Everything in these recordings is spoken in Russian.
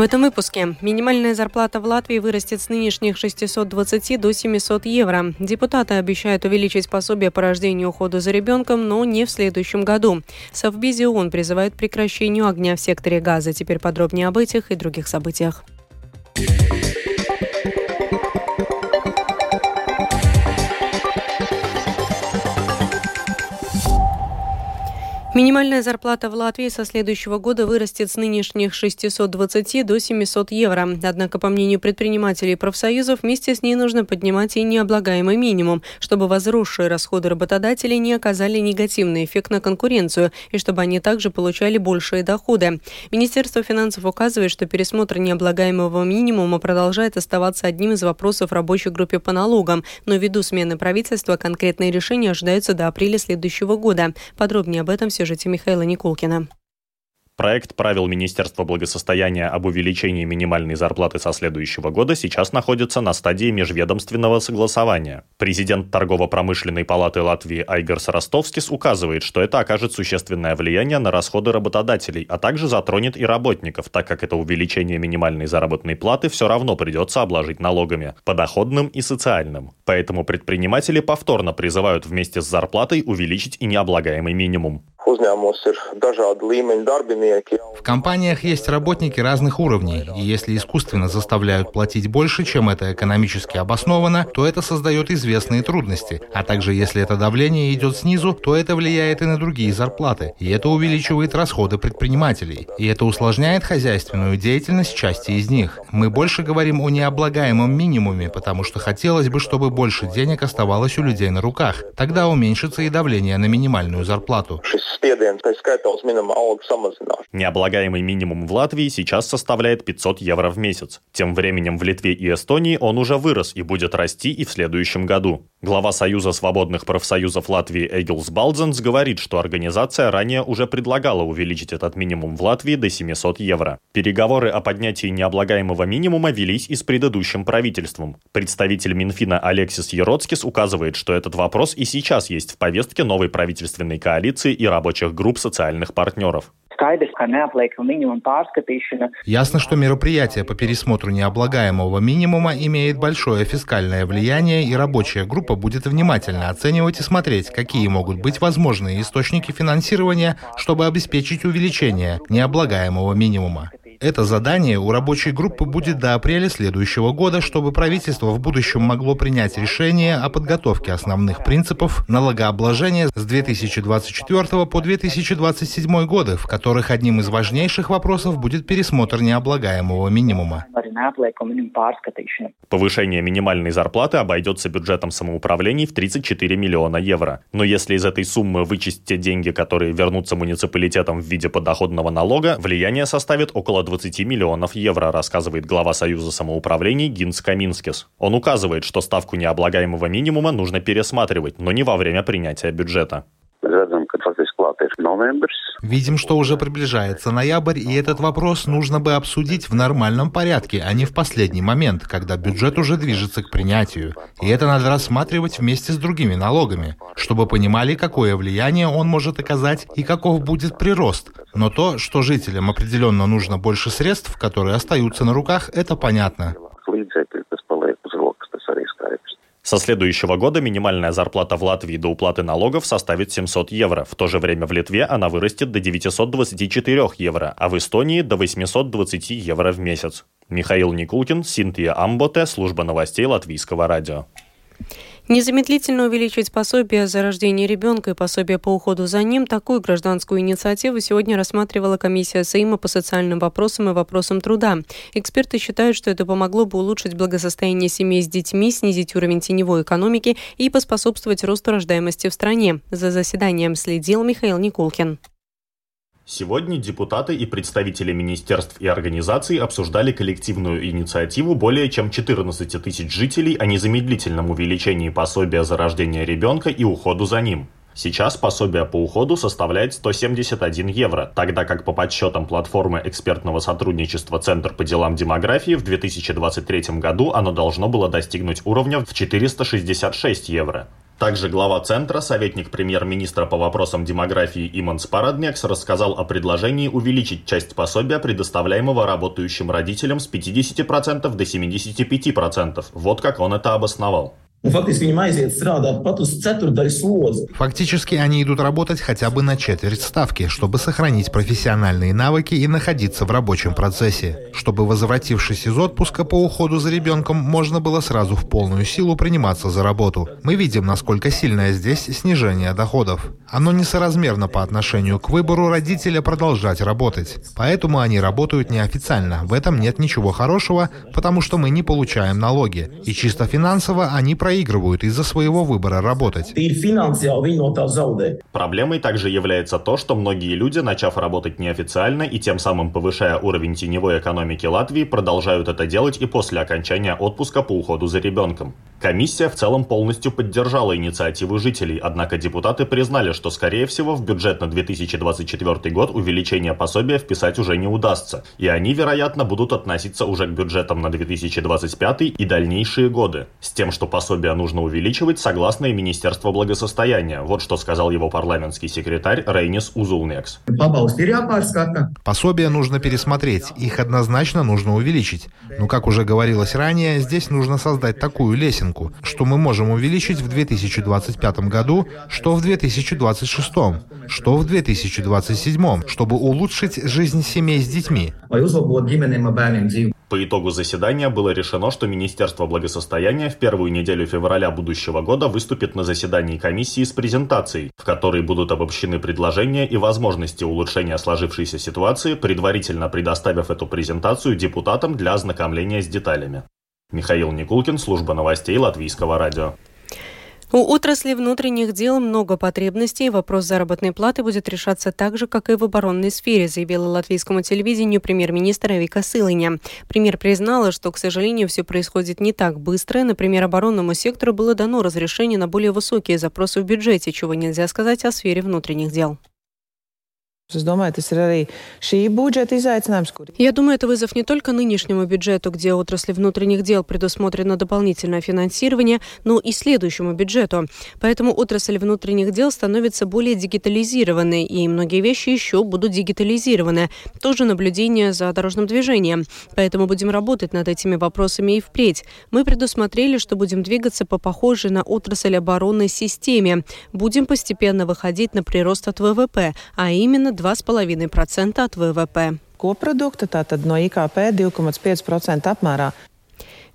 В этом выпуске минимальная зарплата в Латвии вырастет с нынешних 620 до 700 евро. Депутаты обещают увеличить пособие по рождению и уходу за ребенком, но не в следующем году. Совбези ООН призывает к прекращению огня в секторе газа. Теперь подробнее об этих и других событиях. Минимальная зарплата в Латвии со следующего года вырастет с нынешних 620 до 700 евро. Однако, по мнению предпринимателей и профсоюзов, вместе с ней нужно поднимать и необлагаемый минимум, чтобы возросшие расходы работодателей не оказали негативный эффект на конкуренцию и чтобы они также получали большие доходы. Министерство финансов указывает, что пересмотр необлагаемого минимума продолжает оставаться одним из вопросов рабочей группе по налогам, но ввиду смены правительства конкретные решения ожидаются до апреля следующего года. Подробнее об этом все сюжете Михаила Никулкина. Проект правил Министерства благосостояния об увеличении минимальной зарплаты со следующего года сейчас находится на стадии межведомственного согласования. Президент Торгово-промышленной палаты Латвии Айгарс Ростовскис указывает, что это окажет существенное влияние на расходы работодателей, а также затронет и работников, так как это увеличение минимальной заработной платы все равно придется обложить налогами, подоходным и социальным. Поэтому предприниматели повторно призывают вместе с зарплатой увеличить и необлагаемый минимум. В компаниях есть работники разных уровней, и если искусственно заставляют платить больше, чем это экономически обосновано, то это создает известные трудности. А также если это давление идет снизу, то это влияет и на другие зарплаты, и это увеличивает расходы предпринимателей. И это усложняет хозяйственную деятельность части из них. Мы больше говорим о необлагаемом минимуме, потому что хотелось бы, чтобы больше денег оставалось у людей на руках. Тогда уменьшится и давление на минимальную зарплату spiediens, tā skaitā uz minimuma algu samazināšanu. Необлагаемый минимум в Латвии сейчас составляет 500 евро в месяц. Тем временем в Литве и Эстонии он уже вырос и будет расти и в следующем году. Глава Союза свободных профсоюзов Латвии Эгилс Балдзенс говорит, что организация ранее уже предлагала увеличить этот минимум в Латвии до 700 евро. Переговоры о поднятии необлагаемого минимума велись и с предыдущим правительством. Представитель Минфина Алексис Ероцкис указывает, что этот вопрос и сейчас есть в повестке новой правительственной коалиции и рабочих групп социальных партнеров. Ясно, что мероприятие по пересмотру необлагаемого минимума имеет большое фискальное влияние, и рабочая группа будет внимательно оценивать и смотреть, какие могут быть возможные источники финансирования, чтобы обеспечить увеличение необлагаемого минимума. Это задание у рабочей группы будет до апреля следующего года, чтобы правительство в будущем могло принять решение о подготовке основных принципов налогообложения с 2024 по 2027 годы, в которых одним из важнейших вопросов будет пересмотр необлагаемого минимума. Повышение минимальной зарплаты обойдется бюджетом самоуправлений в 34 миллиона евро. Но если из этой суммы вычесть те деньги, которые вернутся муниципалитетам в виде подоходного налога, влияние составит около 20 миллионов евро, рассказывает глава Союза самоуправлений Гинс Каминскис. Он указывает, что ставку необлагаемого минимума нужно пересматривать, но не во время принятия бюджета. Видим, что уже приближается ноябрь, и этот вопрос нужно бы обсудить в нормальном порядке, а не в последний момент, когда бюджет уже движется к принятию. И это надо рассматривать вместе с другими налогами, чтобы понимали, какое влияние он может оказать и каков будет прирост. Но то, что жителям определенно нужно больше средств, которые остаются на руках, это понятно. Со следующего года минимальная зарплата в Латвии до уплаты налогов составит 700 евро. В то же время в Литве она вырастет до 924 евро, а в Эстонии до 820 евро в месяц. Михаил Никулкин, Синтия Амботе, служба новостей Латвийского радио. Незамедлительно увеличить пособие за рождение ребенка и пособие по уходу за ним – такую гражданскую инициативу сегодня рассматривала комиссия Сейма по социальным вопросам и вопросам труда. Эксперты считают, что это помогло бы улучшить благосостояние семей с детьми, снизить уровень теневой экономики и поспособствовать росту рождаемости в стране. За заседанием следил Михаил Никулкин. Сегодня депутаты и представители министерств и организаций обсуждали коллективную инициативу более чем 14 тысяч жителей о незамедлительном увеличении пособия за рождение ребенка и уходу за ним. Сейчас пособие по уходу составляет 171 евро, тогда как по подсчетам платформы экспертного сотрудничества Центр по делам демографии в 2023 году оно должно было достигнуть уровня в 466 евро. Также глава центра, советник премьер-министра по вопросам демографии Иманс Парадмекс рассказал о предложении увеличить часть пособия, предоставляемого работающим родителям с 50% до 75%. Вот как он это обосновал. Фактически они идут работать хотя бы на четверть ставки, чтобы сохранить профессиональные навыки и находиться в рабочем процессе. Чтобы, возвратившись из отпуска по уходу за ребенком, можно было сразу в полную силу приниматься за работу. Мы видим, насколько сильное здесь снижение доходов. Оно несоразмерно по отношению к выбору родителя продолжать работать. Поэтому они работают неофициально. В этом нет ничего хорошего, потому что мы не получаем налоги. И чисто финансово они проигрывают проигрывают из-за своего выбора работать. Проблемой также является то, что многие люди, начав работать неофициально и тем самым повышая уровень теневой экономики Латвии, продолжают это делать и после окончания отпуска по уходу за ребенком. Комиссия в целом полностью поддержала инициативу жителей, однако депутаты признали, что, скорее всего, в бюджет на 2024 год увеличение пособия вписать уже не удастся, и они, вероятно, будут относиться уже к бюджетам на 2025 и дальнейшие годы, с тем, что пособие нужно увеличивать согласно и Министерство благосостояния. Вот что сказал его парламентский секретарь Рейнис Узулнекс. Пособие нужно пересмотреть, их однозначно нужно увеличить. Но, как уже говорилось ранее, здесь нужно создать такую лесенку, что мы можем увеличить в 2025 году, что в 2026, что в 2027, чтобы улучшить жизнь семей с детьми. По итогу заседания было решено, что Министерство благосостояния в первую неделю февраля будущего года выступит на заседании комиссии с презентацией, в которой будут обобщены предложения и возможности улучшения сложившейся ситуации, предварительно предоставив эту презентацию депутатам для ознакомления с деталями. Михаил Никулкин, служба новостей Латвийского радио. У отрасли внутренних дел много потребностей. Вопрос заработной платы будет решаться так же, как и в оборонной сфере, заявила латвийскому телевидению премьер-министр Вика Сылыня. Премьер признала, что, к сожалению, все происходит не так быстро. Например, оборонному сектору было дано разрешение на более высокие запросы в бюджете, чего нельзя сказать о сфере внутренних дел. Es domāju, tas ir arī šī budžeta izaicinājums. Kur... Я думаю, это вызов не только нынешнему бюджету, где отрасли внутренних дел предусмотрено дополнительное финансирование, но и следующему бюджету. Поэтому отрасль внутренних дел становится более дигитализированной, и многие вещи еще будут дигитализированы. Тоже наблюдение за дорожным движением. Поэтому будем работать над этими вопросами и впредь. Мы предусмотрели, что будем двигаться по похожей на отрасль оборонной системе. Будем постепенно выходить на прирост от ВВП, а именно 2,5% от ВВП. Koprodukta tātad no IKP 2,5% apmērā.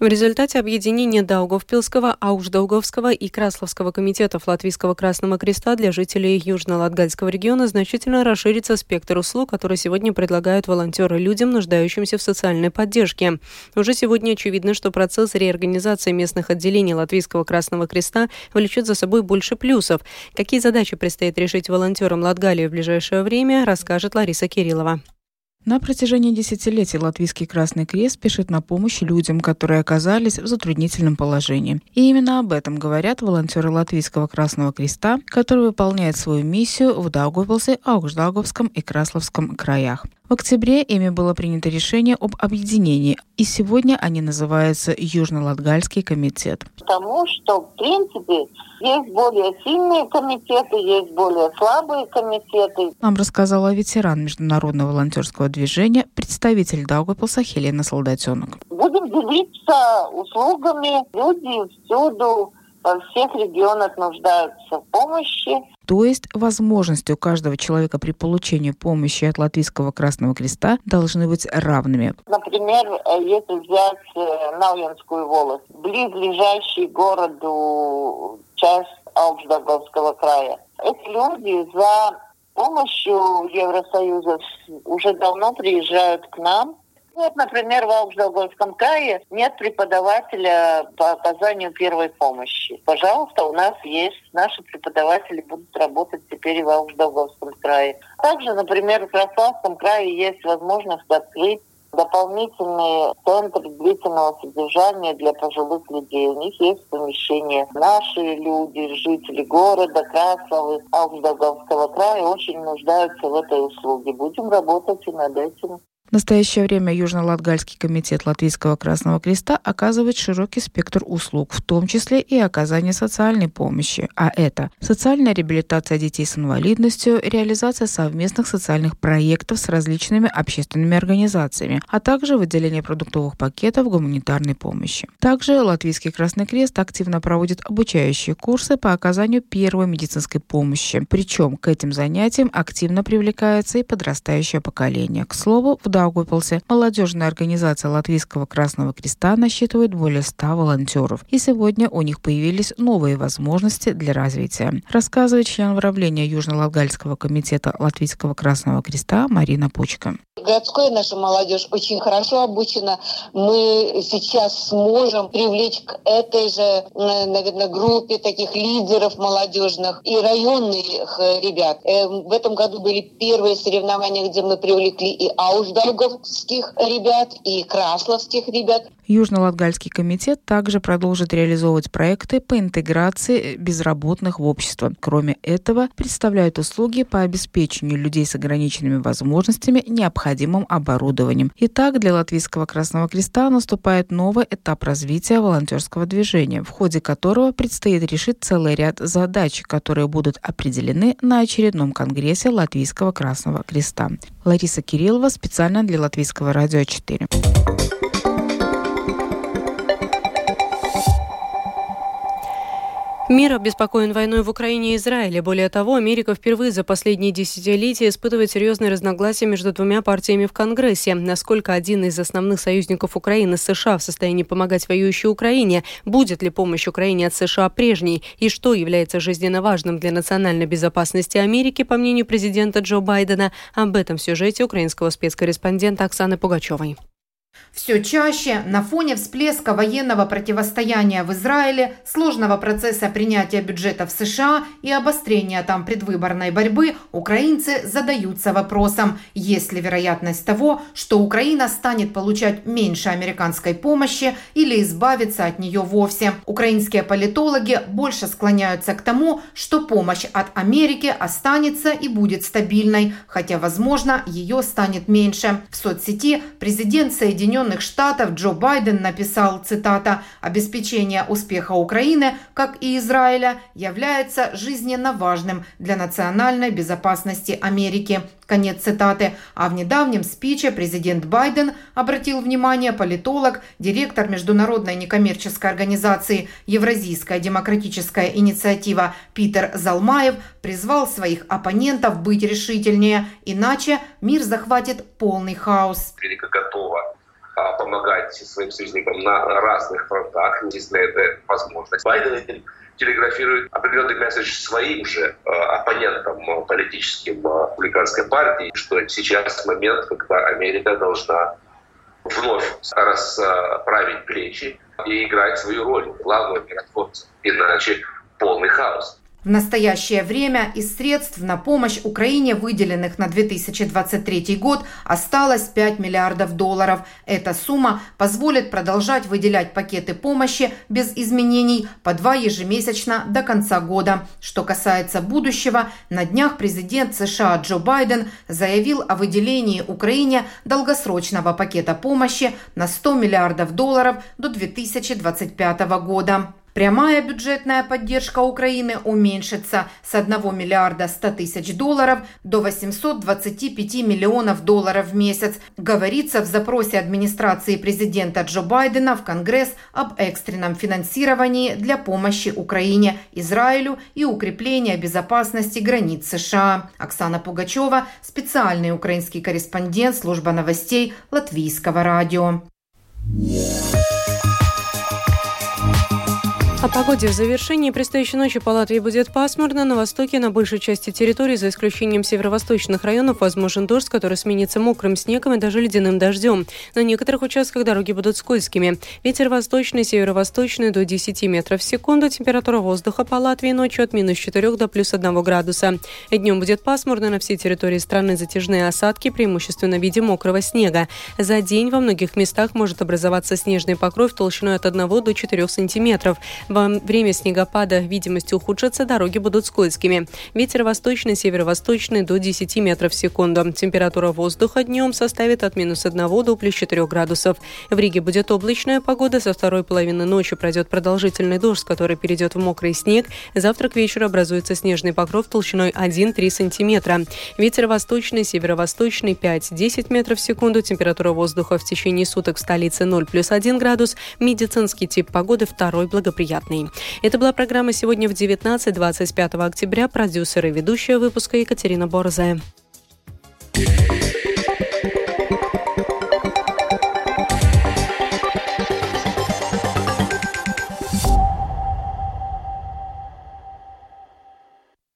В результате объединения Даугавпилского, Аушдауговского и Красловского комитетов Латвийского Красного Креста для жителей Южно-Латгальского региона значительно расширится спектр услуг, которые сегодня предлагают волонтеры людям, нуждающимся в социальной поддержке. Уже сегодня очевидно, что процесс реорганизации местных отделений Латвийского Красного Креста влечет за собой больше плюсов. Какие задачи предстоит решить волонтерам Латгалии в ближайшее время, расскажет Лариса Кириллова. На протяжении десятилетий Латвийский Красный Крест спешит на помощь людям, которые оказались в затруднительном положении. И именно об этом говорят волонтеры Латвийского Красного Креста, которые выполняют свою миссию в Даугавпилсе, Аугждауговском и Красловском краях. Октябре ими было принято решение об объединении, и сегодня они называются Южно-Латгальский комитет. Потому что, в принципе, есть более сильные комитеты, есть более слабые комитеты. Нам рассказала ветеран Международного волонтерского движения, представитель Даугапилса Хелена Солдатенок. Будем делиться услугами. Люди всюду во всех регионах нуждаются в помощи. То есть возможности у каждого человека при получении помощи от Латвийского Красного Креста должны быть равными. Например, э, если взять э, Науянскую волость, близлежащий городу часть Алждаговского края. Эти люди за помощью Евросоюза уже давно приезжают к нам вот, например, в Алждалгольском крае нет преподавателя по оказанию первой помощи. Пожалуйста, у нас есть. Наши преподаватели будут работать теперь и в Алждалгольском крае. Также, например, в Краснодарском крае есть возможность открыть дополнительные центры длительного содержания для пожилых людей. У них есть помещение. Наши люди, жители города Красловы, Алждалговского края очень нуждаются в этой услуге. Будем работать и над этим. В настоящее время Южно-Латгальский комитет Латвийского Красного Креста оказывает широкий спектр услуг, в том числе и оказание социальной помощи. А это социальная реабилитация детей с инвалидностью, реализация совместных социальных проектов с различными общественными организациями, а также выделение продуктовых пакетов гуманитарной помощи. Также Латвийский Красный Крест активно проводит обучающие курсы по оказанию первой медицинской помощи. Причем к этим занятиям активно привлекается и подрастающее поколение. К слову, в Даугупилсе молодежная организация Латвийского Красного Креста насчитывает более 100 волонтеров. И сегодня у них появились новые возможности для развития. Рассказывает член правления Южно-Латгальского комитета Латвийского Красного Креста Марина Пучка. Городская наша молодежь очень хорошо обучена. Мы сейчас сможем привлечь к этой же, наверное, группе таких лидеров молодежных и районных э, ребят. Э, в этом году были первые соревнования, где мы привлекли и аушдауговских ребят, и красловских ребят. Южно-Латгальский комитет также продолжит реализовывать проекты по интеграции безработных в общество. Кроме этого, представляют услуги по обеспечению людей с ограниченными возможностями необходимым оборудованием. Итак, для Латвийского Красного Креста наступает новый этап развития волонтерского движения, в ходе которого предстоит решить целый ряд задач, которые будут определены на очередном конгрессе Латвийского Красного Креста. Лариса Кириллова специально для Латвийского радио 4. Мир обеспокоен войной в Украине и Израиле. Более того, Америка впервые за последние десятилетия испытывает серьезные разногласия между двумя партиями в Конгрессе. Насколько один из основных союзников Украины, США, в состоянии помогать воюющей Украине? Будет ли помощь Украине от США прежней? И что является жизненно важным для национальной безопасности Америки, по мнению президента Джо Байдена? Об этом в сюжете украинского спецкорреспондента Оксаны Пугачевой. Все чаще на фоне всплеска военного противостояния в Израиле, сложного процесса принятия бюджета в США и обострения там предвыборной борьбы украинцы задаются вопросом, есть ли вероятность того, что Украина станет получать меньше американской помощи или избавиться от нее вовсе. Украинские политологи больше склоняются к тому, что помощь от Америки останется и будет стабильной, хотя, возможно, ее станет меньше. В соцсети президент Соединенных Соединенных Штатов Джо Байден написал, цитата, «Обеспечение успеха Украины, как и Израиля, является жизненно важным для национальной безопасности Америки». Конец цитаты. А в недавнем спиче президент Байден обратил внимание политолог, директор международной некоммерческой организации «Евразийская демократическая инициатива» Питер Залмаев призвал своих оппонентов быть решительнее, иначе мир захватит полный хаос. Америка готова помогать своим союзникам на разных фронтах. Единственное, это возможность. Байден телеграфирует определенный месседж своим же э, оппонентам э, политическим республиканской партии, что сейчас момент, когда Америка должна вновь расправить плечи и играть свою роль главного миротворца. Иначе полный хаос. В настоящее время из средств на помощь Украине, выделенных на 2023 год, осталось 5 миллиардов долларов. Эта сумма позволит продолжать выделять пакеты помощи без изменений по два ежемесячно до конца года. Что касается будущего, на днях президент США Джо Байден заявил о выделении Украине долгосрочного пакета помощи на 100 миллиардов долларов до 2025 года. Прямая бюджетная поддержка Украины уменьшится с 1 миллиарда 100 тысяч долларов до 825 миллионов долларов в месяц, говорится в запросе администрации президента Джо Байдена в Конгресс об экстренном финансировании для помощи Украине, Израилю и укрепления безопасности границ США. Оксана Пугачева, специальный украинский корреспондент служба новостей Латвийского радио. Yeah. О погоде. В завершении предстоящей ночи по Латвии будет пасмурно. На востоке, на большей части территории, за исключением северо-восточных районов, возможен дождь, который сменится мокрым снегом и даже ледяным дождем. На некоторых участках дороги будут скользкими. Ветер восточный, северо-восточный до 10 метров в секунду. Температура воздуха по Латвии ночью от минус 4 до плюс 1 градуса. Днем будет пасмурно. На всей территории страны затяжные осадки, преимущественно в виде мокрого снега. За день во многих местах может образоваться снежный покров толщиной от 1 до 4 сантиметров. Во время снегопада видимость ухудшится, дороги будут скользкими. Ветер восточный, северо-восточный до 10 метров в секунду. Температура воздуха днем составит от минус 1 до плюс 4 градусов. В Риге будет облачная погода. Со второй половины ночи пройдет продолжительный дождь, который перейдет в мокрый снег. Завтра к вечеру образуется снежный покров толщиной 1-3 сантиметра. Ветер восточный, северо-восточный 5-10 метров в секунду. Температура воздуха в течение суток в столице 0 плюс 1 градус. Медицинский тип погоды второй благоприятный бесплатный. Это была программа сегодня в 19.25 октября. Продюсер и ведущая выпуска Екатерина Борзе. Yeah.